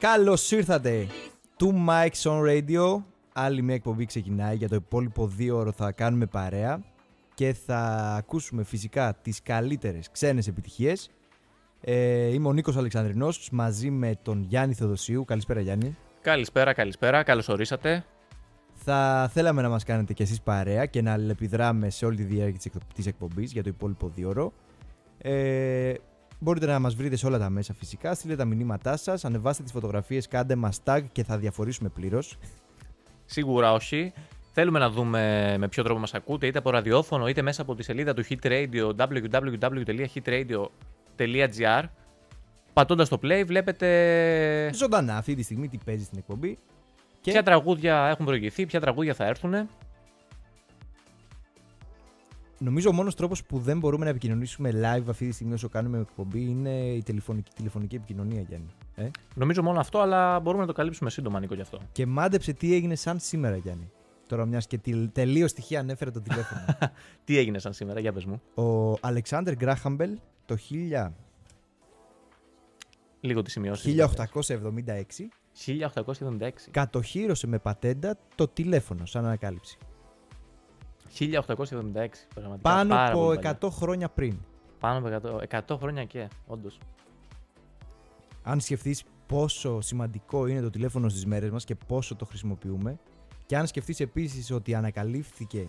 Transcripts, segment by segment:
Καλώς ήρθατε. Two Mics on Radio. Άλλη μια εκπομπή ξεκινάει. Για το υπόλοιπο δύο ώρο θα κάνουμε παρέα και θα ακούσουμε φυσικά τις καλύτερες ξένες επιτυχίες. Ε, είμαι ο Νίκος Αλεξανδρινός μαζί με τον Γιάννη Θεοδοσίου. Καλησπέρα Γιάννη. Καλησπέρα, καλησπέρα. Καλώς ορίσατε. Θα θέλαμε να μας κάνετε κι εσείς παρέα και να αλληλεπιδράμε σε όλη τη διάρκεια της εκ- της εκπομπής για το υπόλοιπο δύο ώρο. Ε, μπορείτε να μας βρείτε σε όλα τα μέσα φυσικά. Στείλτε τα μηνύματά σας, ανεβάστε τις φωτογραφίες, κάντε μας tag και θα διαφορήσουμε πλήρως. Σίγουρα όχι. Θέλουμε να δούμε με ποιο τρόπο μας ακούτε, είτε από ραδιόφωνο, είτε μέσα από τη σελίδα του Hit Radio, www.hitradio.gr. Πατώντας το play βλέπετε Ζωντανά αυτή τη στιγμή τι παίζει στην εκπομπή. Και ποια τραγούδια έχουν προηγηθεί, ποια τραγούδια θα έρθουν. Νομίζω ο μόνος τρόπος που δεν μπορούμε να επικοινωνήσουμε live αυτή τη στιγμή όσο κάνουμε εκπομπή είναι η τηλεφωνική, τηλεφωνική επικοινωνία, Γιάννη. Ε; Νομίζω μόνο αυτό, αλλά μπορούμε να το καλύψουμε σύντομα, Νίκο, γι' αυτό. Και μάντεψε τι έγινε σαν σήμερα, Γιάννη. Τώρα, μιας και τελείως στοιχεία ανέφερε το τηλέφωνο. Τι έγινε σαν σήμερα, για πες μου. Ο Αλεξάνδρ Γκράχαμπελ το 1000 Λίγο τη σημειώσεις. 1876 1876. κατοχύρωσε με πατέντα το τηλέφωνο σαν ανακάλυψη. 1876. Πραγματικά. Πάνω πάρα από πολύ 100 παλιά. χρόνια πριν. Πάνω από 100, 100 χρόνια και, όντως. Αν σκεφτείς πόσο σημαντικό είναι το τηλέφωνο στις μέρες μας και πόσο το χρησιμοποιούμε, και αν σκεφτείς επίσης ότι ανακαλύφθηκε,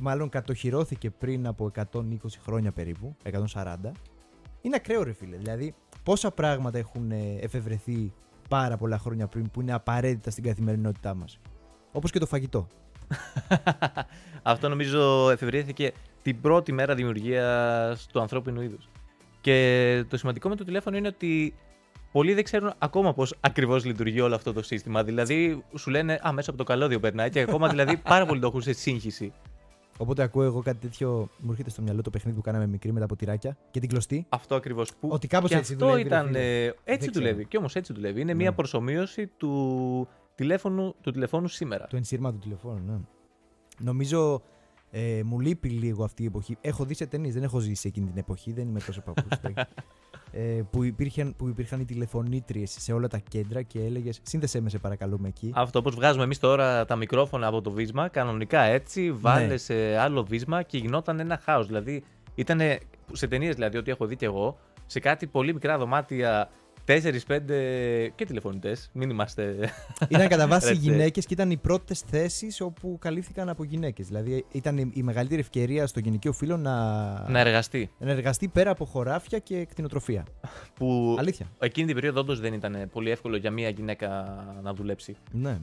μάλλον κατοχυρώθηκε πριν από 120 χρόνια περίπου, 140, είναι ακραίο ρε φίλε. Δηλαδή, πόσα πράγματα έχουν ε, εφευρεθεί πάρα πολλά χρόνια πριν που είναι απαραίτητα στην καθημερινότητά μας. Όπως και το φαγητό. Αυτό νομίζω εφευρέθηκε την πρώτη μέρα δημιουργίας του ανθρώπινου είδους. Και το σημαντικό με το τηλέφωνο είναι ότι πολλοί δεν ξέρουν ακόμα πώς ακριβώς λειτουργεί όλο αυτό το σύστημα. Δηλαδή, σου λένε Α, μέσα από το καλώδιο περνάει και ακόμα δηλαδή πάρα πολλοί το έχουν σε σύγχυση. Οπότε ακούω εγώ κάτι τέτοιο. Μου έρχεται στο μυαλό το παιχνίδι που κάναμε μικρή με τα ποτηράκια και την κλωστή. Αυτό ακριβώς που. Ότι κάπως και έτσι αυτό δουλεύει, ρε ήταν. φίλε. ε, έτσι Δεν ξέρω. δουλεύει. Και όμως έτσι δουλεύει. Είναι Ναι. μια προσωμείωση του τηλέφωνου, του τηλεφώνου σήμερα. Το ενσύρμα του τηλεφώνου, ναι. Νομίζω ε, μου λείπει λίγο αυτή η εποχή. Έχω δει σε ταινίες, δεν έχω ζήσει εκείνη την εποχή, δεν είμαι τόσο παππούς. ε, που, υπήρχαν, που υπήρχαν οι τηλεφωνήτριες σε όλα τα κέντρα και έλεγες Σύνδεσέ με, σε παρακαλούμε εκεί. Αυτό όπως βγάζουμε εμείς τώρα τα μικρόφωνα από το βίσμα, κανονικά έτσι, βάλε Ναι. σε άλλο βίσμα και γινόταν ένα χάος. Δηλαδή, ήταν σε ταινίες δηλαδή, ότι έχω δει κι εγώ, σε κάτι πολύ μικρά δωμάτια, 4-5 και τηλεφωνητές. Μην είμαστε. Ήταν κατά βάση Ρε, γυναίκες και ήταν οι πρώτες θέσεις όπου καλύφθηκαν από γυναίκες. Δηλαδή ήταν η- η μεγαλύτερη ευκαιρία στο γυναικείο φύλλο να, να εργαστεί. να εργαστεί πέρα από χωράφια και κτηνοτροφία. Που Αλήθεια. εκείνη την περίοδο όντως δεν ήταν πολύ εύκολο για μια γυναίκα να δουλέψει. Ναι.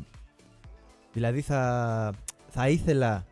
Δηλαδή θα, θα ήθελα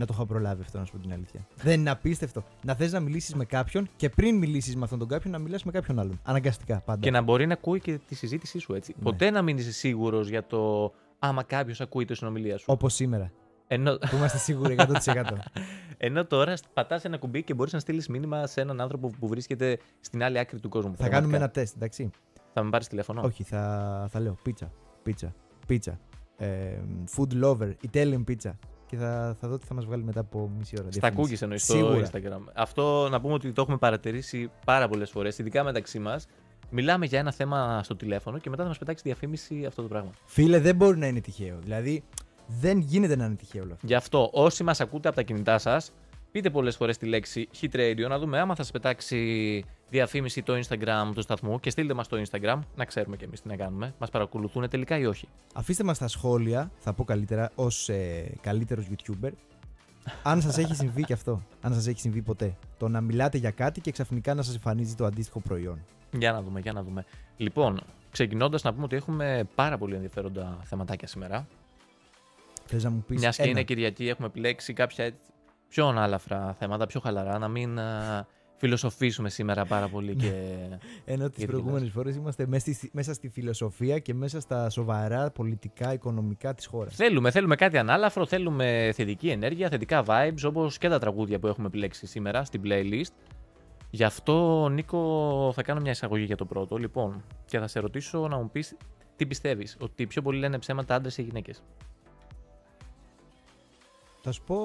να το είχα προλάβει αυτό, να σου πω την αλήθεια. Δεν είναι απίστευτο. Να θες να μιλήσεις με κάποιον και πριν μιλήσεις με αυτόν τον κάποιον να μιλάς με κάποιον άλλον. Αναγκαστικά πάντα. Και να μπορεί να ακούει και τη συζήτησή σου έτσι. Ναι. Ποτέ να μην είσαι σίγουρος για το άμα κάποιος ακούει τη συνομιλία σου. Όπως σήμερα. Ενώ, Που είμαστε σίγουροι 100%. ενώ τώρα πατάς ένα κουμπί και μπορείς να στείλεις μήνυμα σε έναν άνθρωπο που βρίσκεται στην άλλη άκρη του κόσμου. θα κάνουμε ένα τεστ, εντάξει. Θα με πάρεις τηλέφωνο; Όχι, θα, θα λέω πίτσα. Πίτσα. Πίτσα. Ε, food lover. Italian pizza. Και θα, θα δω τι θα μας βγάλει μετά από μισή ώρα. Στα διαφήμιση. cookies εννοείς στο Σίγουρα. Instagram. Αυτό να πούμε ότι το έχουμε παρατηρήσει πάρα πολλές φορές, ειδικά μεταξύ μας. Μιλάμε για ένα θέμα στο τηλέφωνο και μετά θα μας πετάξει διαφήμιση αυτό το πράγμα. Φίλε, δεν μπορεί να είναι τυχαίο. Δηλαδή, δεν γίνεται να είναι τυχαίο όλο αυτό. Γι' αυτό, όσοι μας ακούτε από τα κινητά σας, πείτε πολλές φορές τη λέξη Hit Radio να δούμε άμα θα σας πετάξει διαφήμιση το Instagram του σταθμού και στείλτε μας το Instagram να ξέρουμε κι εμείς τι να κάνουμε. Μας παρακολουθούν τελικά ή όχι. Αφήστε μας στα σχόλια, θα πω καλύτερα, ως ε, καλύτερος YouTuber, αν σας έχει συμβεί και αυτό. Αν σας έχει συμβεί ποτέ. Το να μιλάτε για κάτι και ξαφνικά να σας εμφανίζει το αντίστοιχο προϊόν. Για να δούμε, για να δούμε. Λοιπόν, ξεκινώντας να πούμε ότι έχουμε πάρα πολύ ενδιαφέροντα θεματάκια σήμερα. Θες να μου πεις Μιας και ένα; είναι Κυριακή, έχουμε επιλέξει κάποια έτσι πιο ανάλαφρα θέματα, πιο χαλαρά, να μην α, φιλοσοφήσουμε σήμερα πάρα πολύ και. Ενώ τις Γιατί προηγούμενες φορές είμαστε μέσα στη, μέσα στη φιλοσοφία και μέσα στα σοβαρά πολιτικά, οικονομικά της χώρας. θέλουμε, θέλουμε κάτι ανάλαφρο, θέλουμε θετική ενέργεια, θετικά vibes, όπως και τα τραγούδια που έχουμε επιλέξει σήμερα στην playlist. Γι' αυτό, Νίκο, θα κάνω μια εισαγωγή για το πρώτο. Λοιπόν, και θα σε ρωτήσω να μου πεις τι πιστεύεις, ότι πιο πολύ λένε ψέματα άντρες ή γυναίκες. Θα σου πω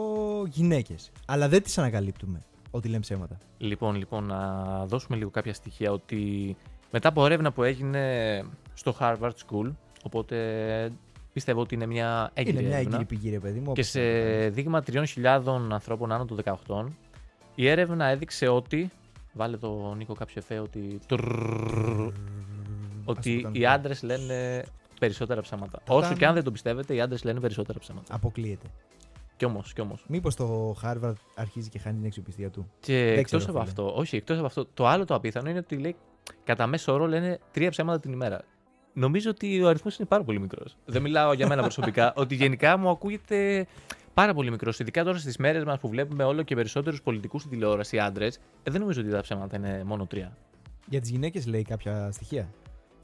γυναίκες. Αλλά δεν τις ανακαλύπτουμε ότι λέμε ψέματα. Λοιπόν, λοιπόν, να δώσουμε λίγο κάποια στοιχεία ότι Μετά από έρευνα που έγινε στο Harvard School, οπότε πιστεύω ότι είναι μια έγκυρη Είναι μια έρευνα. έγκυρη πηγή, ρε παιδί μου. Και όπως σε να το κάνεις. δείγμα 3.000 ανθρώπων άνω των 18, η έρευνα έδειξε ότι. Βάλε το Νίκο κάποιο εφέ ότι. τρρρρρρ, Ας το Ότι κάνουμε οι τώρα. άντρες λένε περισσότερα ψέματα. Τα Όσο τάμ. και αν δεν το πιστεύετε, οι άντρες λένε περισσότερα ψέματα. Αποκλείεται. Κι όμως, κι όμως. Μήπως το Harvard αρχίζει και χάνει την αξιοπιστία του. Και Δεν εκτός ξέρω, από φίλε. αυτό, όχι, εκτός από αυτό, το άλλο το απίθανο είναι ότι λέει κατά μέσο όρο λένε τρία ψέματα την ημέρα. Νομίζω ότι ο αριθμός είναι πάρα πολύ μικρός. Δεν μιλάω για μένα προσωπικά, ότι γενικά μου ακούγεται πάρα πολύ μικρός. Ειδικά τώρα στις μέρες μας που βλέπουμε όλο και περισσότερους πολιτικούς στην τηλεόραση άντρες, ε, δεν νομίζω ότι τα ψέματα είναι μόνο τρία. Για τις γυναίκες λέει κάποια στοιχεία.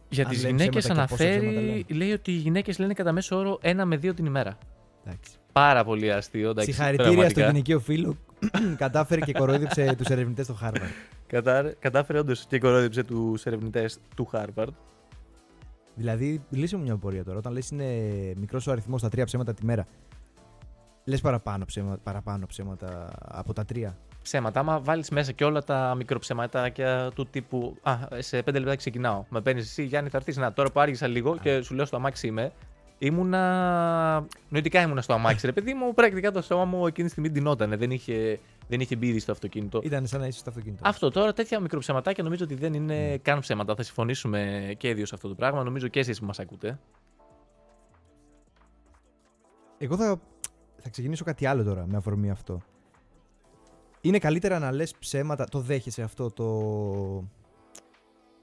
Για Αν τις λένε γυναίκες ψέματα και πόσα ψέματα αναφέρει, λένε. λέει ότι οι γυναίκες λένε κατά μέσο όρο ένα με δύο την ημέρα. Εντάξει. Πάρα πολύ αστείο. εντάξει, Συγχαρητήρια στο πραγματικά. γυναικείο φίλο. Κατάφερε και κορόιδεψε τους ερευνητές στο Harvard. Κατα... Κατάφερε όντως και κορόδιψε τους ερευνητές του Harvard. Δηλαδή, λύσε μου μια απορία τώρα. Όταν λες είναι μικρός ο αριθμός τα τρία ψέματα τη μέρα, λες παραπάνω, ψέματα, παραπάνω ψέματα από τα τρία; ψέματα. Άμα βάλεις μέσα και όλα τα μικροψεματάκια του τύπου Α, σε πέντε λεπτά ξεκινάω. Με παίρνεις εσύ, Γιάννη, θα έρθεις. Να, τώρα που άργησα λίγο και σου λέω στο αμάξι είμαι. Ήμουνα. Νοητικά ήμουνα στο αμάξι, ρε παιδί μου. Πρακτικά το σώμα μου εκείνη τη στιγμή ντυνότανε. Δεν είχε, δεν είχε μπει στο αυτοκίνητο. Ήταν σαν να είσαι στο αυτοκίνητο. Αυτό τώρα, τέτοια μικροψεματάκια νομίζω ότι δεν είναι καν ψέματα. Θα συμφωνήσουμε και οι δύο σε αυτό το πράγμα. Νομίζω και εσείς που μας ακούτε. Εγώ θα, θα ξεκινήσω κάτι άλλο τώρα με αφορμή αυτό. Είναι καλύτερα να λες ψέματα, το δέχεσαι αυτό το,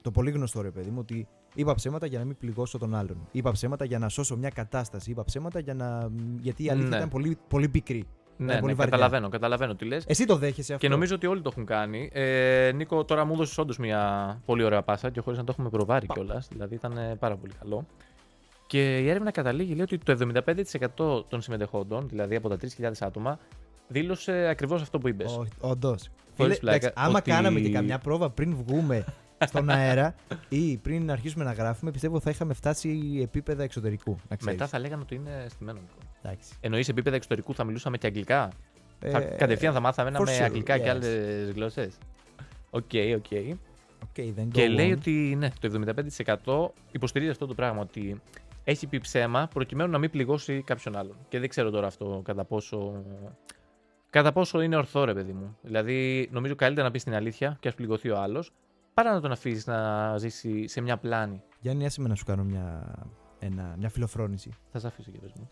το πολύ γνωστό ρε παιδί μου, ότι είπα ψέματα για να μην πληγώσω τον άλλον. Είπα ψέματα για να σώσω μια κατάσταση. Είπα ψέματα για να, γιατί η αλήθεια Ναι. ήταν πολύ, πολύ πικρή. Ναι, πολύ ναι, βαριά. καταλαβαίνω, καταλαβαίνω τι λες. Εσύ το δέχεσαι αυτό; Και νομίζω ότι όλοι το έχουν κάνει. Ε, Νίκο, τώρα μου έδωσες όντως μια πολύ ωραία πάσα και χωρίς να το έχουμε προβάρει κιόλας. Δηλαδή ήταν ε, πάρα πολύ καλό. Και η έρευνα καταλήγει λέει ότι το 75% των συμμετεχόντων, δηλαδή από τα 3.000 άτομα, δήλωσε ακριβώς αυτό που είπες. Όντως. Χωρίς πλάκα, άμα ότι- κάναμε και καμιά πρόβα πριν βγούμε στον αέρα ή πριν αρχίσουμε να γράφουμε, πιστεύω θα είχαμε φτάσει επίπεδα εξωτερικού. Να ξέρεις. Μετά θα λέγανε ότι είναι στημένο. Νίκο. Εντάξει. Εννοείς σε επίπεδα εξωτερικού θα μιλούσαμε και αγγλικά. Ε, θα, κατευθείαν θα μάθαμε ένα for με sure, αγγλικά και yes. άλλες γλώσσες. OK, OK. Okay, then Και go λέει on. ότι ναι, το 75% υποστηρίζει αυτό το πράγμα. Ότι έχει πει ψέμα προκειμένου να μην πληγώσει κάποιον άλλον. Και δεν ξέρω τώρα αυτό κατά πόσο. Κατά πόσο είναι ορθό, ρε παιδί μου. Δηλαδή, νομίζω καλύτερα να πεις την αλήθεια και ας πληγωθεί ο άλλος, παρά να τον αφήσεις να ζήσει σε μια πλάνη. Γιάννη, άσε με να σου κάνω μια, ένα, μια φιλοφρόνηση. Θα σε αφήσω και πες μου.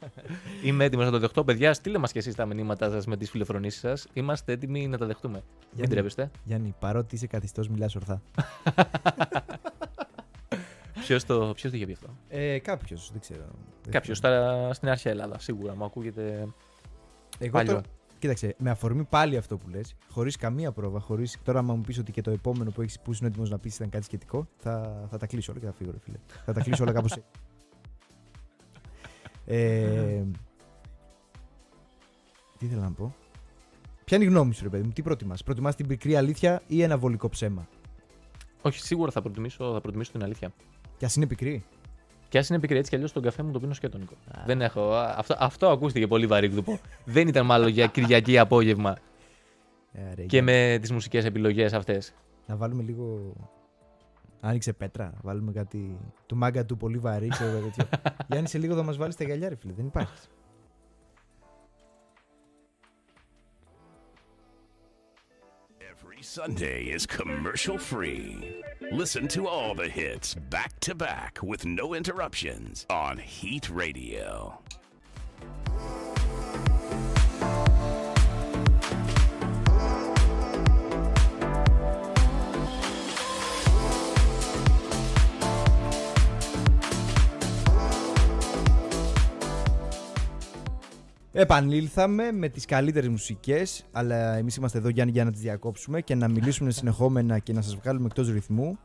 Είμαι έτοιμος να το δεχτώ. Παιδιά, στείλτε μας και εσείς τα μηνύματά σας με τις φιλοφρονήσεις σας. Είμαστε έτοιμοι να τα δεχτούμε. Μην Γιάννη, τρέπεστε. Γιάννη, παρότι είσαι καθιστός, μιλάς ορθά. Ποιος το, ποιος το είχε πει αυτό; Ε, κάποιος, δεν ξέρω. Δεν Κάποιος ξέρω. στην αρχαία Ελλάδα, σίγουρα μου ακούγεται. Εγώ παλιό. τώρα, κοίταξε, με αφορμή πάλι αυτό που λες, χωρίς καμία πρόβα, χωρίς, τώρα άμα μου πεις ότι και το επόμενο που έχεις που είναι έτοιμος να πεις ήταν κάτι σχετικό, θα, θα τα κλείσω όλα και θα φύγω ρε φίλε. θα τα κλείσω όλα κάπως έτσι. Ε, τι ήθελα να πω; Ποια είναι η γνώμη σου ρε παιδί μου, τι προτιμάς, προτιμάς την πικρή αλήθεια ή ένα βολικό ψέμα; Όχι, σίγουρα θα προτιμήσω, θα προτιμήσω την αλήθεια. Και ας είναι πικρή; Και ας είναι πικρή έτσι κι αλλιώς τον καφέ μου το πίνω σκέτο, Νίκο. Δεν έχω. α, Αυτό, αυτό ακούστηκε πολύ βαρύγδουπο. Δεν ήταν μάλλον για Κυριακή απόγευμα Ε, ρε, και Γιάννη. με τις μουσικές επιλογές αυτές. Να βάλουμε λίγο. Άνοιξε πέτρα. Να βάλουμε κάτι. Του μάγκα του πολύ βαρύ, ξέρω εγώ τέτοιο. Γιάννη, σε λίγο θα μας βάλεις τα γυαλιά, ρε φίλε. Δεν υπάρχει. Every Sunday is commercial free. Listen to all the hits back to back with no interruptions on Heat Radio. Επανήλθαμε με τις καλύτερες μουσικές, αλλά εμείς είμαστε εδώ Γιάννη για να τις διακόψουμε και να μιλήσουμε συνεχόμενα και να σας βγάλουμε εκτός ρυθμού.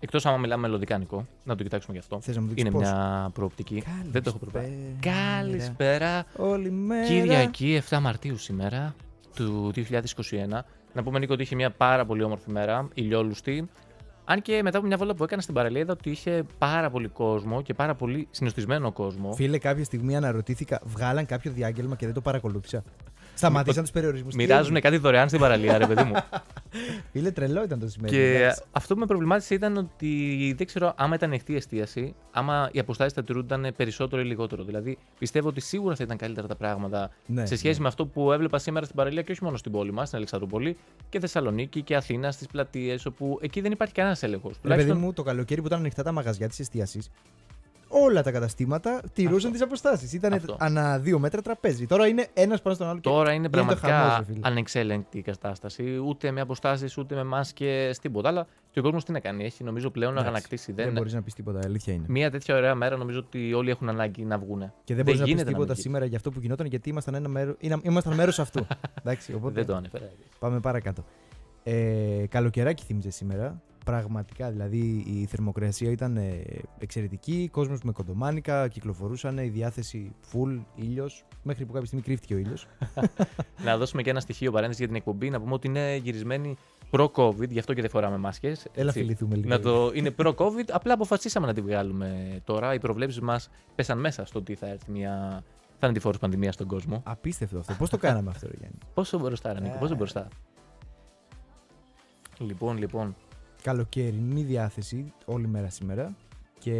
Εκτός άμα μιλάμε μελλοντικά, Νικό, να το κοιτάξουμε γι' αυτό. Θες να μου δείξεις Είναι πώς; μια προοπτική. Δεν το έχω προπάρει. Καλησπέρα. Καλησπέρα. Όλη μέρα. Κυριακή 7 Μαρτίου σήμερα του 2021. Να πούμε Νίκο ότι είχε μια πάρα πολύ όμορφη μέρα, ηλιόλουστη. Αν και μετά από μια βόλτα που έκανα στην παραλία είδα ότι είχε πάρα πολύ κόσμο και πάρα πολύ συνοστισμένο κόσμο. Φίλε, κάποια στιγμή αναρωτήθηκα, βγάλαν κάποιο διάγγελμα και δεν το παρακολούθησα. Σταματήσαν τους περιορισμούς. Μοιράζουν κάτι δωρεάν στην παραλία, ρε παιδί μου. Φίλε, τρελό ήταν το σημείο. και αυτό που με προβλημάτισε ήταν ότι δεν ξέρω άμα ήταν ανοιχτή εστίαση, άμα οι αποστάσεις θα τηρούνταν περισσότερο ή λιγότερο. Δηλαδή, πιστεύω ότι σίγουρα θα ήταν καλύτερα τα πράγματα Ναι, σε σχέση ναι. με αυτό που έβλεπα σήμερα στην παραλία και όχι μόνο στην πόλη μας, στην Αλεξανδρούπολη και Θεσσαλονίκη και Αθήνα, στις πλατείες, όπου εκεί δεν υπάρχει κανένας έλεγχος. Ρε παιδί μου, το καλοκαίρι που ήταν ανοιχτά τα μαγαζιά της εστίασης, όλα τα καταστήματα τηρούσαν τις αποστάσεις. Ήταν Αυτό. ανά δύο μέτρα τραπέζι. Τώρα είναι ένας πάνω στον άλλο. και Τώρα είναι γίνεται πραγματικά χαμός, ρε φίλε. ανεξέλεγκτη η κατάσταση. Ούτε με αποστάσεις, ούτε με μάσκε, τίποτα. Αλλά και ο κόσμος τι να κάνει. Έχει νομίζω πλέον Εντάξει, αγανακτήσει. Δεν Δεν... μπορείς να πεις τίποτα, η αλήθεια είναι. Μία τέτοια ωραία μέρα νομίζω ότι όλοι έχουν ανάγκη να βγουν. Και δεν μπορείς να πεις γίνεται τίποτα μην πεις. σήμερα για αυτό που γινόταν γιατί ήμασταν, ένα μέρο, είναι- ήμασταν μέρος αυτού. Εντάξει, οπότε Δεν το ανέφερα. πάμε παρακάτω. Ε, καλοκαιράκι θύμιζε σήμερα. Πραγματικά, δηλαδή η θερμοκρασία ήταν ε, εξαιρετική. Κόσμος με κοντομάνικα, κυκλοφορούσαν, η διάθεση full, ήλιος. Μέχρι που κάποια στιγμή κρύφτηκε ο ήλιος. να δώσουμε και ένα στοιχείο παρένθεση για την εκπομπή. Να πούμε ότι είναι γυρισμένη προ-COVID, γι' αυτό και δεν φοράμε μάσκες. Έλα, φιληθούμε λίγο. Να το... Είναι προ-COVID, απλά αποφασίσαμε να τη βγάλουμε τώρα. Οι προβλέψεις μας πέσαν μέσα στο ότι θα έρθει μια θανατηφόρο πανδημίας στον κόσμο. Απίστευτο αυτό. Πώς το κάναμε αυτό, ρε Γιάννη; Πόσο μπροστά, ρε Νίκο, πόσο Ε. μπροστά; Λοιπόν, λοιπόν. Καλοκαιρινή διάθεση όλη μέρα σήμερα. Και.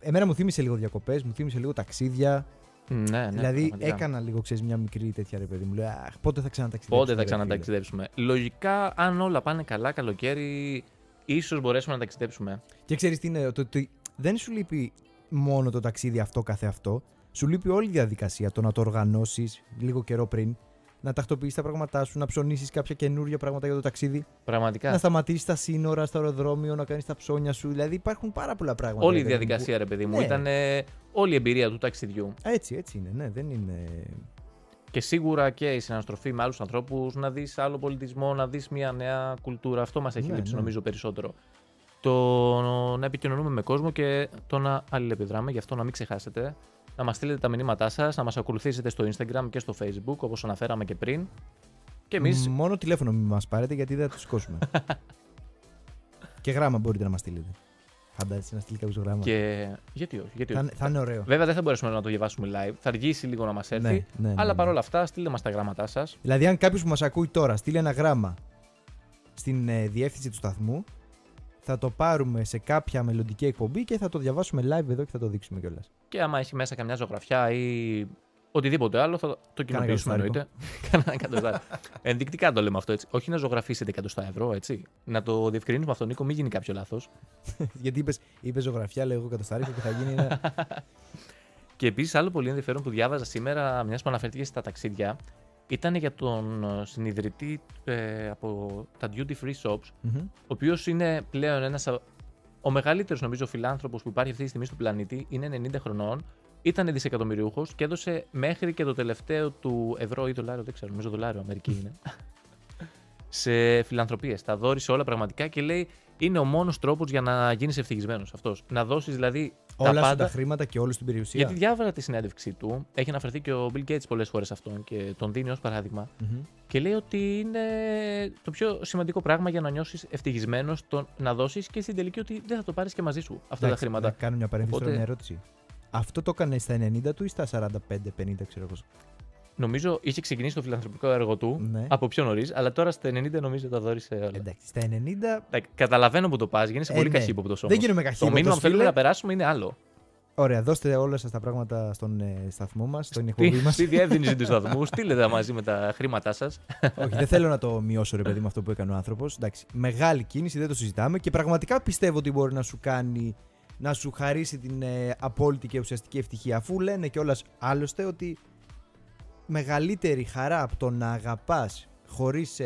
Εμένα μου θύμισε λίγο διακοπές, μου θύμισε λίγο ταξίδια. Ναι, ναι. δηλαδή πραγματικά. έκανα λίγο, ξέρεις, μια μικρή τέτοια ρε παιδί μου. Λέω, Αχ, πότε θα ξαναταξιδέψω. Πότε θα ξαναταξιδέψουμε. Λογικά, αν όλα πάνε καλά, καλοκαίρι, ίσως μπορέσουμε να ταξιδέψουμε. Και ξέρεις τι είναι, το, το, δεν σου λείπει μόνο το ταξίδι αυτό καθεαυτό. Σου λείπει όλη η διαδικασία. Το να το οργανώσεις λίγο καιρό πριν, να τακτοποιήσει τα πράγματά σου, να ψωνίσεις κάποια καινούργια πράγματα για το ταξίδι, Πραγματικά. να σταματήσεις τα σύνορα στο αεροδρόμιο, να κάνεις τα ψώνια σου. Δηλαδή υπάρχουν πάρα πολλά πράγματα. Όλη η ρε παιδί μου, διαδικασία, ρε παιδί μου, Ναι. ήταν ε, όλη η εμπειρία του ταξιδιού. που- Έτσι, έτσι είναι. Ναι, δεν είναι. Και σίγουρα και η συναναστροφή με άλλους ανθρώπους, να δεις άλλο πολιτισμό, να δεις μια νέα κουλτούρα. Αυτό μας έχει Ναι, λείψει ναι. νομίζω περισσότερο. Το να επικοινωνούμε με κόσμο και το να αλληλεπιδράμε. Γι' αυτό να μην ξεχάσετε να μας στείλετε τα μηνύματά σας, να μας ακολουθήσετε στο Instagram και στο Facebook, όπως αναφέραμε και πριν. Και εμεί. Μόνο τηλέφωνο μην μας πάρετε γιατί δεν θα τους σηκώσουμε. και γράμμα μπορείτε να μας στείλετε. Φαντάζεσαι να στείλει κάποιος γράμμα. Και... Γιατί όχι, γιατί Θα, όχι. είναι- θα είναι ωραίο. Βέβαια δεν θα μπορέσουμε να το διαβάσουμε live. Θα αργήσει λίγο να μας έρθει. Ναι, ναι, ναι, αλλά ναι. παρόλα αυτά, στείλτε μας τα γράμματά σας. Δηλαδή, αν κάποιος που μας ακούει τώρα στείλει ένα γράμμα στην ε, διεύθυνση του σταθμού, θα το πάρουμε σε κάποια μελλοντική εκπομπή και θα το διαβάσουμε live εδώ και θα το δείξουμε κιόλας. Και άμα έχει μέσα καμιά ζωγραφιά ή οτιδήποτε άλλο, θα το κοινοποιήσουμε εννοείται. Κάνα εκατοστάρι. Ενδεικτικά το λέμε αυτό έτσι. Όχι να ζωγραφίσετε εκατοστά ευρώ, έτσι. Να το διευκρινίσουμε αυτό, Νίκο, μην γίνει κάποιο λάθος. Γιατί είπες είπες ζωγραφιά, λέω εγώ κατοστάριχο και θα γίνει ένα. Και επίσης, άλλο πολύ ενδιαφέρον που διάβαζα σήμερα, μιας που αναφέρθηκε στα ταξίδια, ήταν για τον ε, συνειδητή ε, από τα duty free shops, Μμμ. ο οποίος είναι πλέον ένας. Ο μεγαλύτερος, νομίζω, φιλάνθρωπος που υπάρχει αυτή τη στιγμή στον πλανήτη είναι 90 χρονών. Ήταν δισεκατομμυριούχος και έδωσε μέχρι και το τελευταίο του ευρώ ή δολάριο, δεν ξέρω, νομίζω δολάριο, Αμερική είναι. σε φιλανθρωπίες. Τα δόρισε όλα πραγματικά και λέει είναι ο μόνος τρόπος για να γίνεις ευτυχισμένος αυτός. Να δώσεις δηλαδή Όλα τα σου πάντα. τα χρήματα και όλη την περιουσία. Γιατί διάβαζα τη συνέντευξή του, έχει αναφερθεί και ο Bill Gates πολλές φορές αυτόν και τον δίνει ως παράδειγμα. Μμμ. Και λέει ότι είναι το πιο σημαντικό πράγμα για να νιώσεις ευτυχισμένος το να δώσεις και στην τελική ότι δεν θα το πάρεις και μαζί σου αυτά τα Εντάξει, χρήματα. Να κάνω μια παρένθεση τώρα, Οπότε- μια ερώτηση. Αυτό το έκανε στα 90 του ή στα 45-50, ξέρω εγώ. Νομίζω είχε ξεκινήσει το φιλανθρωπικό έργο του Ναι. από πιο νωρίς, αλλά τώρα στα 90 νομίζω τα δόρισε όλα. Εντάξει, στα 90 Εντάξει, Καταλαβαίνω που το πας, γίνεσαι Ε, πολύ ναι. καχύποπτος όμως. δεν γίνομαι Το καχύποπτος, μήνυμα που θέλουμε φίλε. να περάσουμε είναι άλλο. Ωραία, δώστε όλα σας τα πράγματα στον ε, σταθμό μας, στην εκπομπή Στη, μας. στη διεύθυνση του σταθμού, στείλτε τα μαζί με τα χρήματά σας. Όχι, δεν θέλω να το μειώσω ρε παιδί με αυτό που έκανε ο άνθρωπος. Μεγάλη κίνηση, δεν το συζητάμε και πραγματικά πιστεύω ότι μπορεί να σου κάνει να σου χαρίσει την ε, απόλυτη και ουσιαστική ευτυχία. Αφού λένε κιόλας άλλωστε ότι μεγαλύτερη χαρά από το να αγαπάς χωρίς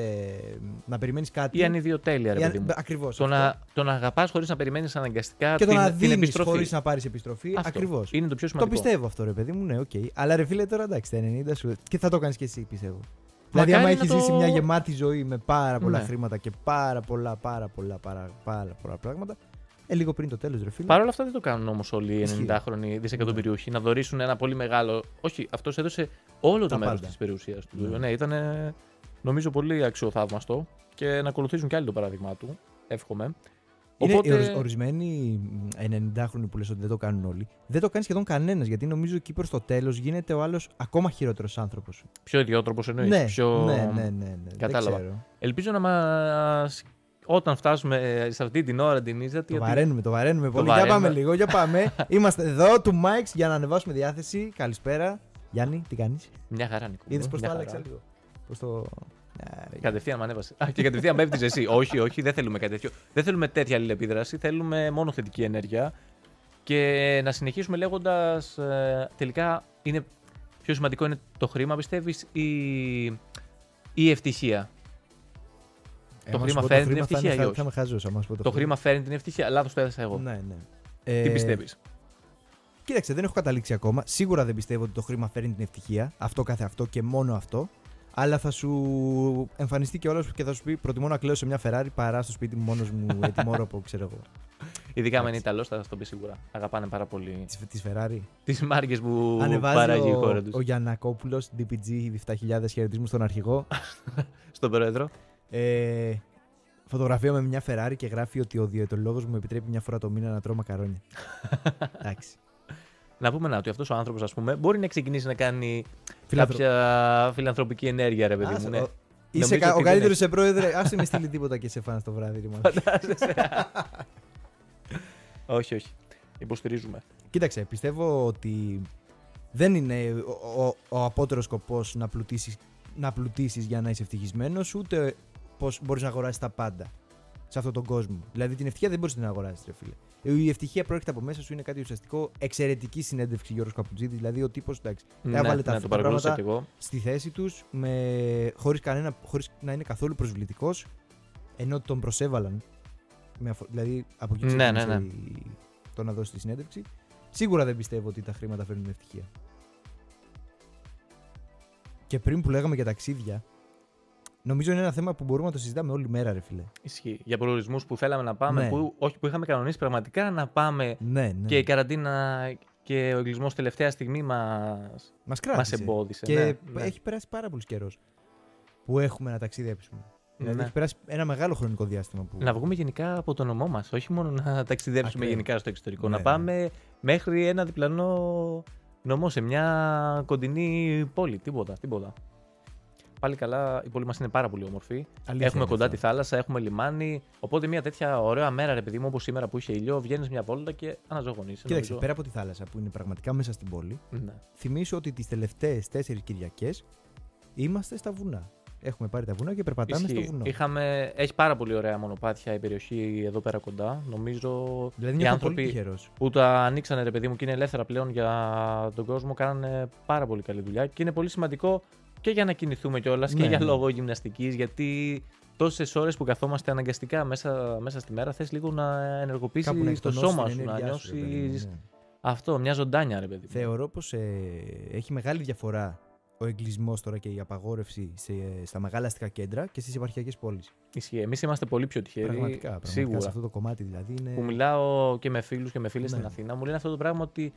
να περιμένεις κάτι. Ή ανιδιοτέλεια, ρε παιδί μου. Ακριβώς. Το να, το να αγαπάς χωρίς να περιμένεις αναγκαστικά Και το την, να την δίνεις επιστροφή. χωρίς να πάρεις επιστροφή. Αυτό. Ακριβώς. Είναι το πιο Το σημαντικό. πιστεύω αυτό, ρε παιδί μου, ναι, οκ. Αλλά ρε φίλε, τώρα εντάξει, τα 90 σου. Και θα το κάνεις κι εσύ, πιστεύω. Δηλαδή, Μακάρι άμα να έχεις το- ζήσει μια γεμάτη ζωή με πάρα πολλά Ναι. χρήματα και πάρα πολλά, πάρα πολλά, πάρα, πάρα πολλά πράγματα. Ε, λίγο πριν το τέλος, ρε φίλε. Παρ' όλα αυτά δεν το κάνουν όμως όλοι οι Ισχύει. 90χρονοι δισεκατομμυριούχοι να δωρήσουν ένα πολύ μεγάλο. Όχι, αυτός έδωσε όλο Τα το μέρος πάντα. της περιουσίας του. Ναι. Ναι, ήταν νομίζω πολύ αξιοθαύμαστο και να ακολουθήσουν κι άλλοι το παράδειγμά του. Εύχομαι. Είναι Οπότε- οι ορι- ορισμένοι μ, 90χρονοι που λες ότι δεν το κάνουν όλοι. Δεν το κάνει σχεδόν κανένας γιατί νομίζω εκεί προς το τέλος γίνεται ο άλλος ακόμα χειρότερος άνθρωπος. Πιο ιδιότροπος εννοείς. Ναι, πιο... ναι, ναι, ναι, ναι. Κατάλαβα. Δεν ξέρω. Ελπίζω να μας. Όταν φτάσουμε σε αυτή την ώρα την ίζα. Το βαραίνουμε, το βαραίνουμε πολύ. Για βαραίνουμε. πάμε λίγο, για πάμε. Είμαστε εδώ, του Mike's, για να ανεβάσουμε διάθεση. Καλησπέρα. Γιάννη, τι κάνεις; Μια χαρά, Νίκο. Είδες πώς Μια το χαρά. άλλαξα λίγο; Πώς το. Α, ρε, Κατευθείαν με ανέβασε. Α, και κατευθείαν πέφτεις εσύ. όχι, όχι, δεν θέλουμε κάτι τέτοιο. Δεν θέλουμε τέτοια αλληλεπίδραση. Θέλουμε μόνο θετική ενέργεια. Και να συνεχίσουμε λέγοντας. τελικά είναι πιο σημαντικό είναι το χρήμα, πιστεύεις, ή η ευτυχία; Ε, το άμα χρήμα σου πω φέρνει την χρήμα θα είναι- ευτυχία ή θα- όχι; Θα με χαζός άμα σου πω Το χρήμα φέρνει την ευτυχία. Λάθος το έδεσα εγώ. Ναι, ναι. Τι Ε, πιστεύεις; Κοίταξε, δεν έχω καταλήξει ακόμα. Σίγουρα δεν πιστεύω ότι το χρήμα φέρνει την ευτυχία. Αυτό κάθε αυτό και μόνο αυτό. Αλλά θα σου εμφανιστεί και όλο και θα σου πει: Προτιμώ να κλαίω σε μια Ferrari παρά στο σπίτι μου μόνος μου ετοιμόρροπο, ξέρω εγώ. Ειδικά με είναι εντάξει. Ιταλό, θα σα το πει σίγουρα. Αγαπάνε πάρα πολύ Τη Ferrari. τις μάρκες που Ανεβάζει παράγει η χώρα ο, του. ο Γιανακόπουλο, DPG 7000 χαιρετισμού στον αρχηγό. Στον πρόεδρο. Ε, φωτογραφία με μια Ferrari και γράφει ότι ο διαιτολόγος μου επιτρέπει μια φορά το μήνα να τρώω μακαρόνια. Εντάξει. Να πούμε να ότι αυτός ο άνθρωπος, ας πούμε, μπορεί να ξεκινήσει να κάνει Φιλανθρω- κάποια φιλανθρωπική ενέργεια, ρε παιδί Άσε, μου. Ναι. ο- Είσαι Νομίζω κα- ότι ο δεν καλύτερος έχει. σε πρόεδρε. Άσε με στείλει τίποτα και σε φάνε το βράδυ. ρε μάνα. όχι, όχι. Υποστηρίζουμε. Κοίταξε, πιστεύω ότι δεν είναι ο, ο, ο απότερος σκοπός να πλουτίσεις, να πλουτίσεις για να είσαι ευτυχισμένος, ούτε πως μπορείς να αγοράσεις τα πάντα σε αυτόν τον κόσμο. Δηλαδή την ευτυχία δεν μπορείς να την αγοράσεις, ρε φίλε. Η ευτυχία προέρχεται από μέσα σου, είναι κάτι ουσιαστικό. Εξαιρετική συνέντευξη Γιώργος Καπουτζίδη, δηλαδή ο τύπος, εντάξει, Ναι, έβαλε τα, ναι, τα το παρακολούθησα κι πράγματα εγώ. στη θέση τους, με, χωρίς, κανένα, χωρίς να είναι καθόλου προσβλητικός, ενώ τον προσέβαλαν. Με αφο- δηλαδή από εκεί Ναι, ξεκίνησε ναι, ναι. η- το να δώσει τη συνέντευξη. Σίγουρα δεν πιστεύω ότι τα χρήματα φέρνουν ευτυχία. Και πριν που λέγαμε για ταξίδια, νομίζω είναι ένα θέμα που μπορούμε να το συζητάμε όλη μέρα, ρε φίλε. Ισχύει. Για προορισμούς που θέλαμε να πάμε, Ναι. που, όχι που είχαμε κανονίσει πραγματικά να πάμε Ναι, ναι. και η καραντίνα και ο εγκλισμός τελευταία στιγμή μα Μας μας κράτησε. εμπόδισε. Και ναι, ναι. έχει περάσει πάρα πολύ καιρός που έχουμε να ταξιδέψουμε. Δηλαδή Ναι. έχει περάσει ένα μεγάλο χρονικό διάστημα που. Να βγούμε γενικά από το νομό μας, όχι μόνο να ταξιδέψουμε Ακραίο. γενικά στο εξωτερικό. Ναι, να ναι. πάμε μέχρι ένα διπλανό νομό σε μια κοντινή πόλη. Τίποτα, τίποτα. Πάλι καλά, η πόλη μας είναι πάρα πολύ όμορφη. Αλήθεια έχουμε είναι κοντά αυτό. τη θάλασσα, έχουμε λιμάνι. Οπότε μια τέτοια ωραία μέρα, ρε παιδί μου, όπως σήμερα που είχε ήλιο, βγαίνεις μια βόλτα και αναζωογονείσαι. Κοίταξε, νομίζω. πέρα από τη θάλασσα που είναι πραγματικά μέσα στην πόλη, Ναι. θυμίσω ότι τις τελευταίες τέσσερις Κυριακές είμαστε στα βουνά. Έχουμε πάρει τα βουνά και περπατάμε Ισχύει. στο βουνό. Είχαμε... Έχει πάρα πολύ ωραία μονοπάτια η περιοχή εδώ πέρα κοντά. Νομίζω Δηλαδή οι νιώθω άνθρωποι πολύ τυχερός. που τα ανοίξανε ρε παιδί μου και είναι ελεύθερα πλέον για τον κόσμο κάνανε πάρα πολύ καλή δουλειά και είναι πολύ σημαντικό και για να κινηθούμε κιόλας και Ναι, για ναι. λόγο γυμναστικής γιατί τόσες ώρες που καθόμαστε αναγκαστικά μέσα, μέσα στη μέρα θες λίγο να ενεργοποιήσει Κάπου να το εκτονώσεις σώμα την σου, να ενέργειά σου, ρε παιδί μου, νιώσει ναι. αυτό, μια ζωντάνια ρε παιδί μου. Θεωρώ πως έχει μεγάλη διαφορά ο εγκλισμός τώρα και η απαγόρευση σε, στα μεγάλα αστικά κέντρα και στις επαρχιακές πόλεις. Ισχύει. Εμείς είμαστε πολύ πιο τυχεροί. Πραγματικά, πραγματικά σίγουρα. σε αυτό το κομμάτι δηλαδή είναι. που μιλάω και με φίλους και με φίλες Ναι. στην Αθήνα, μου λένε αυτό το πράγμα ότι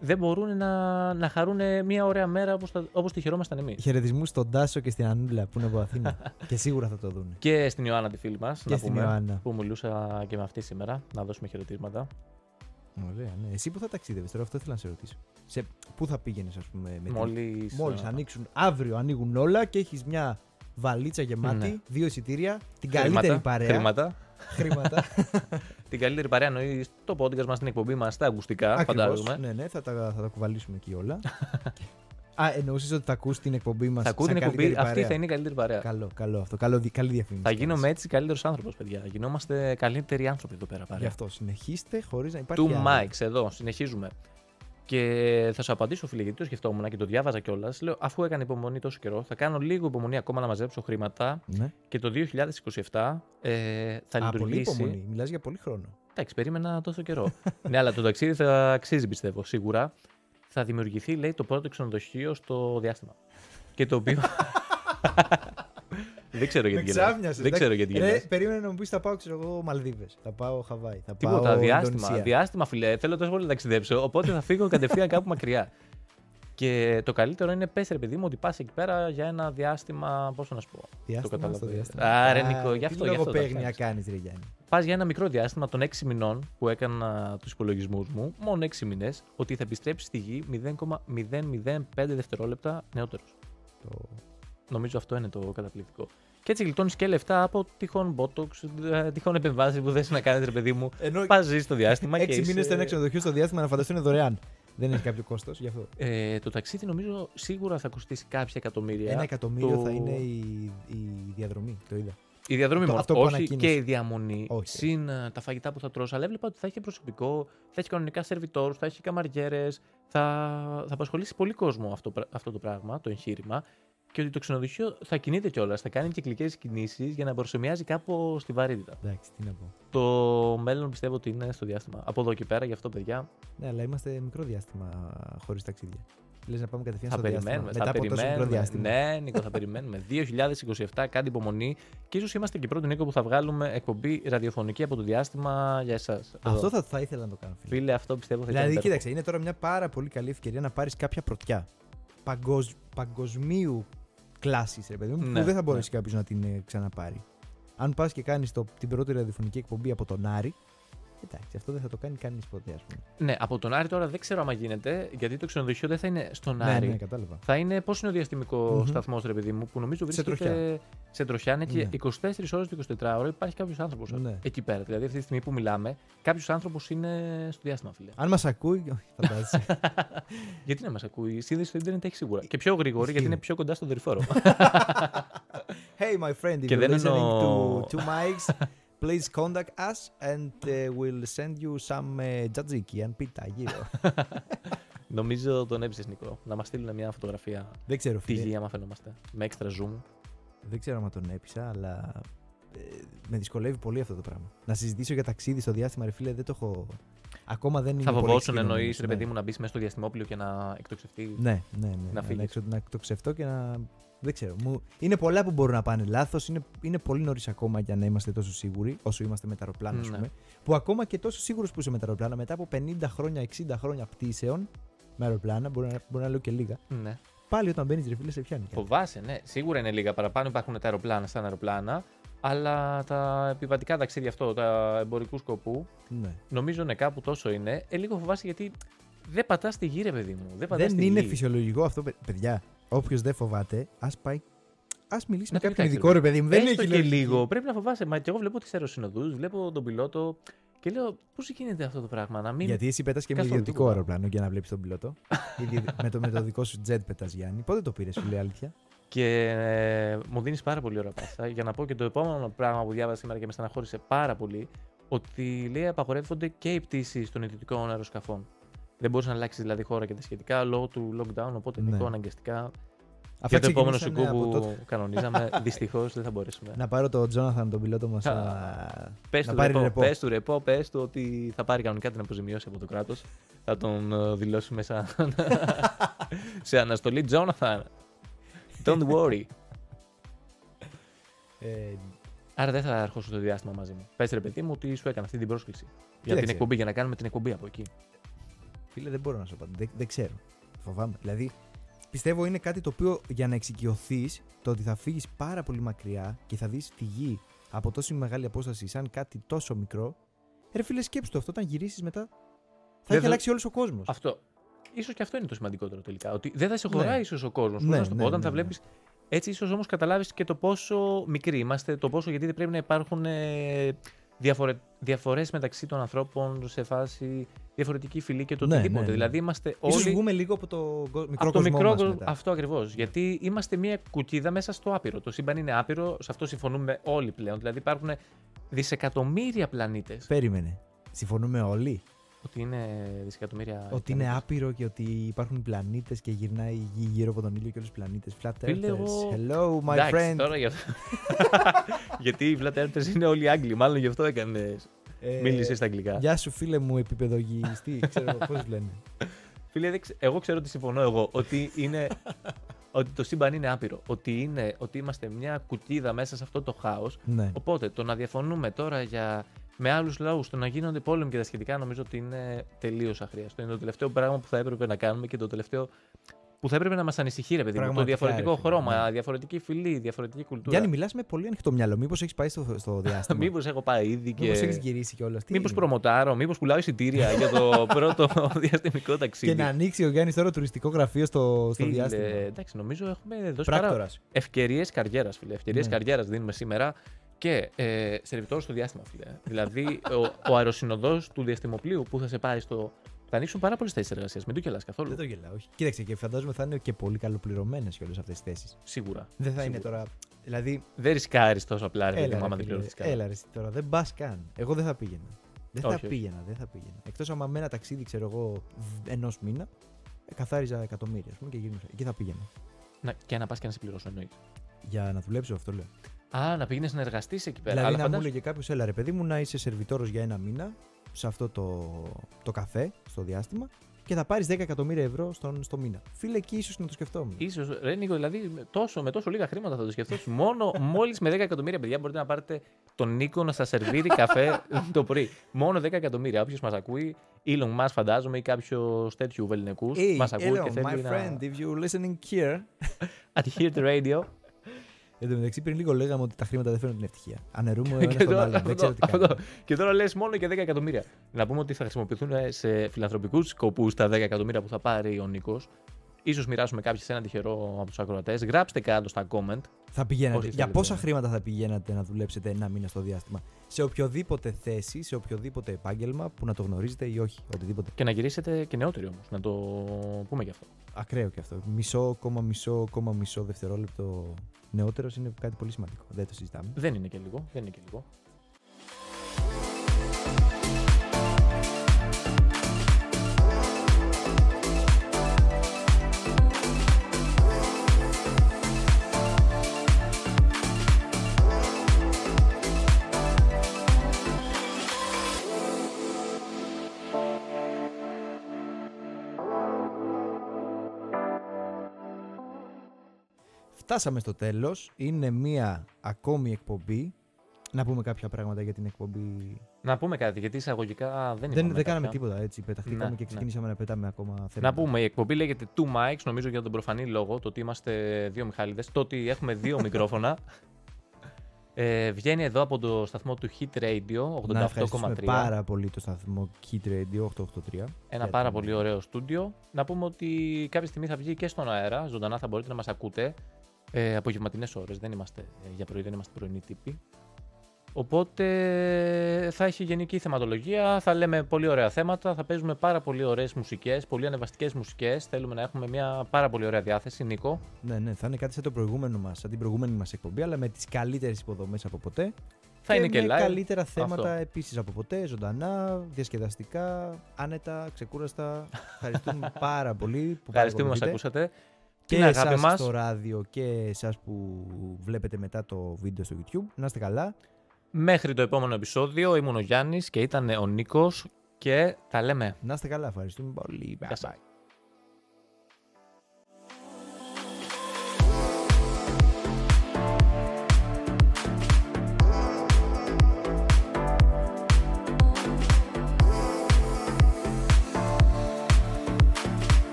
δεν μπορούν να, να χαρούν μια ωραία μέρα όπως, τα- όπως τη χαιρόμασταν εμείς. Χαιρετισμούς στον Τάσο και στην Ανούλα που είναι από Αθήνα. και σίγουρα θα το δουν. Και στην Ιωάννα τη φίλη μας, Και να στην πούμε, Ιωάννα. που μιλούσα και με αυτή σήμερα, να δώσουμε χαιρετίσματα. Ωραία, ναι. Εσύ που θα ταξίδευες τώρα, αυτό ήθελα να σε ρωτήσω. Σε, πού θα πήγαινες, ας πούμε, με την- Μόλις, Μόλις α, ανοίξουν, αύριο ανοίγουν όλα και έχεις μια βαλίτσα γεμάτη, Ναι. δύο εισιτήρια, την χρήματα, καλύτερη παρέα. Χρήματα. Χρήματα. την καλύτερη παρέα εννοεί το podcast μας, την εκπομπή μας, τα ακουστικά, Ακριβώς. φαντάζομαι. Ναι, ναι, θα τα, θα τα κουβαλήσουμε εκεί όλα. Α, εννοούσες ότι θα ακούς την εκπομπή μας. Θα ακούω την εκπομπή, αυτή θα είναι η καλύτερη παρέα. Καλό, καλό αυτό. Καλό, δι- καλή διαφήμιση. Θα κιόλας. γίνομαι έτσι καλύτερος άνθρωπος, παιδιά. Γινόμαστε καλύτεροι άνθρωποι εδώ πέρα Γι' παρέα. αυτό συνεχίστε χωρίς να υπάρχει. Του άλλο. Μάιξ, εδώ, συνεχίζουμε. Και θα σου απαντήσω, φίλε, γιατί το σκεφτόμουν και το διάβαζα κιόλας. Λέω, αφού έκανε υπομονή τόσο καιρό, θα κάνω λίγο υπομονή ακόμα να μαζέψω χρήματα Ναι. και το 2027 ε, θα Α, πολύ λειτουργήσει. υπομονή. Μιλάς για πολύ χρόνο. Εντάξει, περίμενα τόσο καιρό. ναι, αλλά το ταξίδι θα αξίζει, πιστεύω, σίγουρα. Θα δημιουργηθεί, λέει, το πρώτο ξενοδοχείο στο διάστημα. Και το οποίο. Δεν ξέρω γιατί γελάς. Δεν ξέρω γιατί Ρε, γελάς. περίμενε να μου πεις θα πάω, ξέρω εγώ, Μαλδίβες. Θα πάω Χαβάη. Θα Τίποτα, πάω διάστημα. Ινδονησία. Διάστημα, φιλέ. Θέλω τόσο πολύ να ταξιδέψω. Οπότε θα φύγω κατευθείαν κάπου μακριά. Και το καλύτερο είναι, πες ρε παιδί μου, ότι πας εκεί πέρα για ένα διάστημα. Πώς να σου πω. Διάστημα κατάλαβα. στο διάστημα. Άρα, Νικό, γι' τι αυτό. γι' αυτό το λογοπαίγνια φτιάξεις. κάνεις ρε Γιάννη; Πας για ένα μικρό διάστημα των 6 μηνών που έκανα τους υπολογισμούς μου, μόνο 6 μήνες, ότι θα επιστρέψεις στη γη 0,005 δευτερόλεπτα νεότερος. Το... Νομίζω αυτό είναι το καταπληκτικό. Και έτσι γλιτώνεις και λεφτά από τυχόν botox, ε, τυχόν επεμβάσεις που θες να κάνετε, ρε παιδί μου. Ενώ Πας ζεις στο διάστημα και. έξι είσαι- μήνες στο ένα ξενοδοχείο στο διάστημα να φανταστούν είναι δωρεάν. Δεν έχει κάποιο κόστος γι' αυτό. Ε, το ταξίδι νομίζω σίγουρα θα κοστίσει κάποια εκατομμύρια. Ένα εκατομμύριο Το- θα είναι η, η διαδρομή. Το είδα. Η διαδρομή Το- μόνο. αυτό που όχι ανακοίνωσε. και η διαμονή. Όχι. Συν ε, τα φαγητά που θα τρως. Αλλά έβλεπα ότι θα έχει προσωπικό, θα έχει κανονικά σερβιτόρους, θα έχει καμαριέρες. Θα, θα απασχολήσει πολύ κόσμο αυτό, πρα- αυτό το πράγμα, το εγχείρημα. Και ότι το ξενοδοχείο θα κινείται κιόλας. Θα κάνει κυκλικές κινήσεις για να προσωμιάζει κάπω τη βαρύτητα. Εντάξει, τι να πω. Το μέλλον πιστεύω ότι είναι στο διάστημα. Από εδώ και πέρα, γι' αυτό παιδιά. Ναι, αλλά είμαστε μικρό διάστημα χωρίς ταξίδια. Λες να πάμε κατευθείαν Θα στο διάστημα. περιμένουμε. Μετά θα από τόσο μικρό περιμένουμε. διάστημα. Ναι, Νίκο, θα περιμένουμε. 2027, κάντε υπομονή. Και ίσως είμαστε και οι πρώτοι, Νίκο, που θα βγάλουμε εκπομπή ραδιοφωνική από το διάστημα για εσάς. Αυτό θα, θα ήθελα να το κάνω. Φίλε. Φίλε, αυτό πιστεύω θα ήταν Δηλαδή, υπέροχο. κοίταξε, είναι τώρα μια πάρα πολύ καλή ευκαιρία να πάρεις κάποια πρωτιά. Παγκοσ... Παγκοσμίου κλάσης, ρε παιδί μου, Ναι, που δεν θα ναι. μπορέσει κάποιος να την ε, ξαναπάρει. Αν πας και κάνεις την πρώτη ραδιοφωνική εκπομπή από τον Άρη, εντάξει, αυτό δεν θα το κάνει κανείς ποτέ, ας πούμε. Ναι, από τον Άρη τώρα δεν ξέρω άμα γίνεται, γιατί το ξενοδοχείο δεν θα είναι στον Ναι, Άρη. ναι, κατάλαβα. Θα είναι πώς είναι ο διαστημικός Μμμ. σταθμός, ρε παιδί μου, που νομίζω Σε βρίσκεται τροχιά. σε τροχιά. Ναι, και Ναι. 24 ώρες το 24ωρο υπάρχει κάποιος άνθρωπος Ναι. εκεί πέρα. Δηλαδή, αυτή τη στιγμή που μιλάμε, κάποιος άνθρωπος είναι στο διάστημα, φίλε. Αν μας ακούει, όχι, φαντάζεσαι. γιατί να μας ακούει, η σύνδεση στο Ιντερνετ έχει σίγουρα. Και πιο γρήγορη, γιατί Ισχύει. είναι πιο κοντά στον δορυφόρο. hey, my friend, if Και you're δεν listening εννοώ- to two mics, please contact us and uh, we'll send you some uh, tzatziki and pita γύρω. νομίζω τον έψε, Νικό. Να μας στείλουν μια φωτογραφία δεν ξέρω, τη φίλε. γη, άμα φαινόμαστε. Με έξτρα zoom. Δεν ξέρω αν τον έπεισα, αλλά ε, με δυσκολεύει πολύ αυτό το πράγμα. Να συζητήσω για ταξίδι στο διάστημα, ρε φίλε, δεν το έχω. Ακόμα δεν είναι Θα πολύ φοβόσουν εξοικειωμένος, εννοείς, ρε ναι. παιδί μου, να μπεις μέσα στο διαστημόπλιο και να εκτοξευτείς. Ναι, ναι, ναι. Να να, φύγεις. έξω- να το ξεφτώ και να. Δεν ξέρω. Μου... Είναι πολλά που μπορούν να πάνε λάθος. Είναι, είναι πολύ νωρίς ακόμα για να είμαστε τόσο σίγουροι, όσο είμαστε με τα αεροπλάνα, ας Ναι. πούμε. Που ακόμα και τόσο σίγουρος που είσαι με τα αεροπλάνα, μετά από 50 χρόνια, 60 χρόνια πτήσεων με αεροπλάνα, μπορεί να, μπορεί να λέω και λίγα, Ναι. πάλι όταν μπαίνεις ρε φίλε σε πιάνει. κάτι. Φοβάσαι, ναι. Σίγουρα είναι λίγα παραπάνω. Υπάρχουν τα αεροπλάνα στα αεροπλάνα. Αλλά τα επιβατικά ταξίδια αυτό, τα εμπορικού σκοπού, Ναι. νομίζω ναι, κάπου τόσο είναι. Ε, λίγο φοβάσαι γιατί δεν πατάς τη γη, ρε παιδί μου. Δεν, πατάς Δεν τη είναι γη. φυσιολογικό αυτό, παι- παιδιά. Όποιος δεν φοβάται, ας πάει. Α μιλήσει με Να το κάποιον κοιτάξει, ειδικό, ρε παιδί μου. Δεν Έστω έχει και λογική. λίγο. Πρέπει να φοβάσαι. Μα και εγώ βλέπω τι αεροσυνοδού, βλέπω τον πιλότο και λέω πώς γίνεται αυτό το πράγμα. Να μην. Γιατί εσύ πετάς και με καθόλου ιδιωτικό τίποτα. αεροπλάνο για να βλέπεις τον πιλότο. Ήδη με, το, με το δικό σου jet πετάς Γιάννη. Πότε το πήρες, φίλε, αλήθεια; Και ε, μου δίνεις πάρα πολύ ωραία πάστα για να πω και το επόμενο πράγμα που διάβασα σήμερα και με στεναχώρησε πάρα πολύ. Ότι λέει απαγορεύονται και οι πτήσεις των ιδιωτικών αεροσκαφών. Δεν μπορεί να αλλάξει δηλαδή χώρα και τα σχετικά λόγω του lockdown. Οπότε Ναι. Νικό, αναγκαστικά Αυτά για το επόμενο σου ξεκινήσανε που από τότε. κανονίζαμε, δυστυχώς δεν θα μπορέσουμε. Να πάρω τον Τζόναθαν, τον πιλότο μας. Α, να... Πες να του, πάρει ρεπό, ρεπό. πες του ρεπό, πες του ότι θα πάρει κανονικά την αποζημίωση από το κράτος. Θα τον ε, δηλώσει μέσα σε αναστολή. Jonathan, don't worry. Ε, Άρα δεν θα ερχόσουν στο διάστημα μαζί μου. Πες ρε παιδί μου ότι σου έκανε αυτή την πρόσκληση. Για την Κοίταξε. εκπομπή, για να κάνουμε την εκπομπή από εκεί. Φίλε, δεν μπορώ να σου πω. Δεν, δεν ξέρω. Φοβάμαι. Δηλαδή, πιστεύω είναι κάτι το οποίο για να εξοικειωθείς το ότι θα φύγεις πάρα πολύ μακριά και θα δεις τη γη από τόσο μεγάλη απόσταση σαν κάτι τόσο μικρό. Ρε φίλε, σκέψου το αυτό όταν γυρίσεις μετά. Θα Δεν έχει θα- αλλάξει όλος ο κόσμος. Αυτό. ίσως και αυτό είναι το σημαντικότερο τελικά. Ότι δεν θα σε Ναι. χωράει ίσως ο κόσμος. Ναι, να σου το πω. ναι, Όταν ναι, θα ναι. βλέπεις. Έτσι, ίσως όμως καταλάβεις και το πόσο μικροί είμαστε, το πόσο γιατί δεν πρέπει να υπάρχουν ε, διαφορε... διαφορές μεταξύ των ανθρώπων σε φάση διαφορετική φυλή και το Ναι, οτιδήποτε. ναι, ναι. Δηλαδή είμαστε Ίσως όλοι. βγούμε λίγο από το κο- μικρό από το κοσμό μικρό μας κο- μετά. αυτό ακριβώς. Γιατί είμαστε μια κουκίδα μέσα στο άπειρο. Το σύμπαν είναι άπειρο, σε αυτό συμφωνούμε όλοι πλέον. Δηλαδή υπάρχουν δισεκατομμύρια πλανήτες. Περίμενε. Συμφωνούμε όλοι; Ότι είναι δισεκατομμύρια. ότι είναι πλανήτες. άπειρο και ότι υπάρχουν πλανήτες και γυρνάει η γη γύρω από τον ήλιο και όλους τους πλανήτες. Flat Φίλε, Earthers. εγώ- Hello, my Εντάξει, friend. Τώρα για... Γιατί οι Flat Earthers είναι όλοι Άγγλοι, μάλλον γι' αυτό έκανες. Ε, Μίλησες στα αγγλικά. Γεια σου, φίλε μου, επίπεδο γυιστή. ξέρω πώς λένε. Φίλε, δεν ξε- εγώ ξέρω ότι συμφωνώ εγώ. Ότι, είναι... ότι το σύμπαν είναι άπειρο. Ότι, είναι... ότι είμαστε μια κουκίδα μέσα σε αυτό το χάος. ναι. Οπότε το να διαφωνούμε τώρα για... με άλλους λαούς, το να γίνονται πόλεμοι και τα σχετικά, νομίζω ότι είναι τελείως αχρίαστο. Είναι το τελευταίο πράγμα που θα έπρεπε να κάνουμε και το τελευταίο που θα έπρεπε να μας ανησυχεί, ρε παιδί μου. Το Πραγματικά, διαφορετικό ρε φίλε, χρώμα, ναι. διαφορετική φυλή, διαφορετική κουλτούρα. Γιάννη, μιλάς με πολύ ανοιχτό μυαλό. Μήπως έχεις πάει στο, στο διάστημα; Μήπως έχω πάει ήδη και. Μήπως έχεις γυρίσει κιόλας; Μήπως προμοτάρω, μήπως πουλάω εισιτήρια για το πρώτο διαστημικό ταξίδι. Και να ανοίξει ο Γιάννης τώρα τουριστικό γραφείο στο, στο Φίλε, διάστημα. Εντάξει, νομίζω έχουμε δώσει πάρα Πράκτορας. ευκαιρίες καριέρας, φίλε. Ευκαιρίες Ναι. καριέρας δίνουμε σήμερα και ε, σερβιτόρο στο διάστημα, φίλε. δηλαδή, ο, ο αεροσυνοδός του διαστημοπλίου που θα σε πάρει στο. Θα ανοίξουν πάρα πολλές θέσεις εργασίας. Μην το γελάς καθόλου. Δεν το γελάω. Όχι. Κοίταξε και φαντάζομαι θα είναι και πολύ καλοπληρωμένες και όλες αυτές τι θέσεις. Σίγουρα. Δεν θα Σίγουρα. είναι τώρα. Δηλαδή. Δεν ρισκάρεις τόσο απλά, ρε παιδί Έλα, μου, ρε, άμα δεν φίλε, πληρωθεί κάτι. έλα ρε, εσύ τώρα. Δεν πας καν. Εγώ δεν θα πήγαινα. Δεν Όχι, θα όχι. πήγαινα, δεν θα πήγαινα. Εκτός άμα με ένα ταξίδι, ξέρω εγώ, ενός μήνα, ε, καθάριζα εκατομμύρια ας πούμε, και γύρνουσα. Εκεί θα πήγαινα. Να, και να πας και να σε πληρώσω εννοείται. Για να δουλέψω αυτό λέω. Α, να πήγαινες να εργαστείς εκεί πέρα. δηλαδή Αλλά να μου φαντάσου- έλεγε κάποιος, έλα ρε παιδί μου, να είσαι σερβιτόρος για ένα μήνα σε αυτό το, το καφέ, στο διάστημα, και θα πάρεις 10 εκατομμύρια ευρώ στον, στο μήνα. Φίλε, εκεί ίσως να το σκεφτόμουν. Ίσως, ρε Νίκο, δηλαδή με τόσο, με τόσο λίγα χρήματα θα το σκεφτώ. Μόνο μόλις με 10 εκατομμύρια παιδιά μπορείτε να πάρετε τον Νίκο να σας σερβίρει καφέ το πρωί. Μόνο 10 εκατομμύρια. Όποιος μας ακούει, Elon Musk φαντάζομαι ή κάποιος τέτοιου βεληνικούς Hey, μας ακούει hello, και θέλει my να. friend, if you're listening here. At Hear the Radio. Εν τω μεταξύ, πριν λίγο λέγαμε ότι τα χρήματα δεν φέρνουν την ευτυχία. Αναιρούμε ο και, ένα τον τώρα, άλλον. Δεν αυτό, ξέρω τι αυτό. κάνουμε. και τώρα λες μόνο και 10 εκατομμύρια. Να πούμε ότι θα χρησιμοποιηθούν σε φιλανθρωπικούς σκοπούς τα 10 εκατομμύρια που θα πάρει ο Νίκος. Ίσως μοιράσουμε κάποιοι σε έναν τυχερό από τους ακροατές. Γράψτε κάτω στα comment. Θα πηγαίνατε. Όσοι Για θέλετε, πόσα ναι. χρήματα θα πηγαίνατε να δουλέψετε ένα μήνα στο διάστημα; Σε οποιοδήποτε θέση, σε οποιοδήποτε επάγγελμα που να το γνωρίζετε ή όχι. Οτιδήποτε. Και να γυρίσετε και νεότεροι όμως. Να το πούμε γι' αυτό. Ακραίο και αυτό. Μισό, κόμμα μισό, κόμμα μισό δευτερόλεπτο νεότερος είναι κάτι πολύ σημαντικό. Δεν το συζητάμε. Δεν είναι και λίγο. Δεν είναι και λίγο. Φτάσαμε στο τέλος. Είναι μία ακόμη εκπομπή. Να πούμε κάποια πράγματα για την εκπομπή. Να πούμε κάτι, γιατί εισαγωγικά δεν Δεν, είπαμε δεν κάναμε κάποια. τίποτα έτσι. Πεταχτήκαμε Ναι, και ναι. ξεκινήσαμε να πετάμε ακόμα θέματα. Να πούμε, η εκπομπή λέγεται Two Mics, νομίζω για τον προφανή λόγο, το ότι είμαστε δύο Μιχάληδες, το ότι έχουμε δύο μικρόφωνα. Ε, βγαίνει εδώ από το σταθμό του Hit Radio Να ευχαριστήσουμε 88,3. πάρα πολύ το σταθμό Kid Radio 883. Ένα για πάρα την- πολύ ωραίο στούντιο. Να πούμε ότι κάποια στιγμή θα βγει και στον αέρα. Ζωντανά θα μπορείτε να μας ακούτε. Ε, Απογευματινές ώρες. Δεν είμαστε ε, για πρωί, δεν είμαστε πρωινοί τύποι. Οπότε θα έχει γενική θεματολογία. Θα λέμε πολύ ωραία θέματα. Θα παίζουμε πάρα πολύ ωραίες μουσικές, πολύ ανεβαστικές μουσικές. Θέλουμε να έχουμε μια πάρα πολύ ωραία διάθεση, Νίκο. Ναι, ναι, θα είναι κάτι σαν το προηγούμενο μας, σαν την προηγούμενη μας εκπομπή, αλλά με τις καλύτερες υποδομές από ποτέ. Θα είναι και με live. καλύτερα θέματα Αυτό. επίσης από ποτέ, ζωντανά, διασκεδαστικά, άνετα, ξεκούραστα. Ευχαριστούμε πάρα πολύ που Ευχαριστούμε που μας παρακολουθείτε. ακούσατε. Και Την αγάπη εσάς μας. στο ράδιο και εσάς που βλέπετε μετά το βίντεο στο YouTube. Να είστε καλά. Μέχρι το επόμενο επεισόδιο ήμουν ο Γιάννης και ήταν ο Νίκος και τα λέμε. Να είστε καλά. Ευχαριστούμε πολύ. Bye Γεια σας. bye.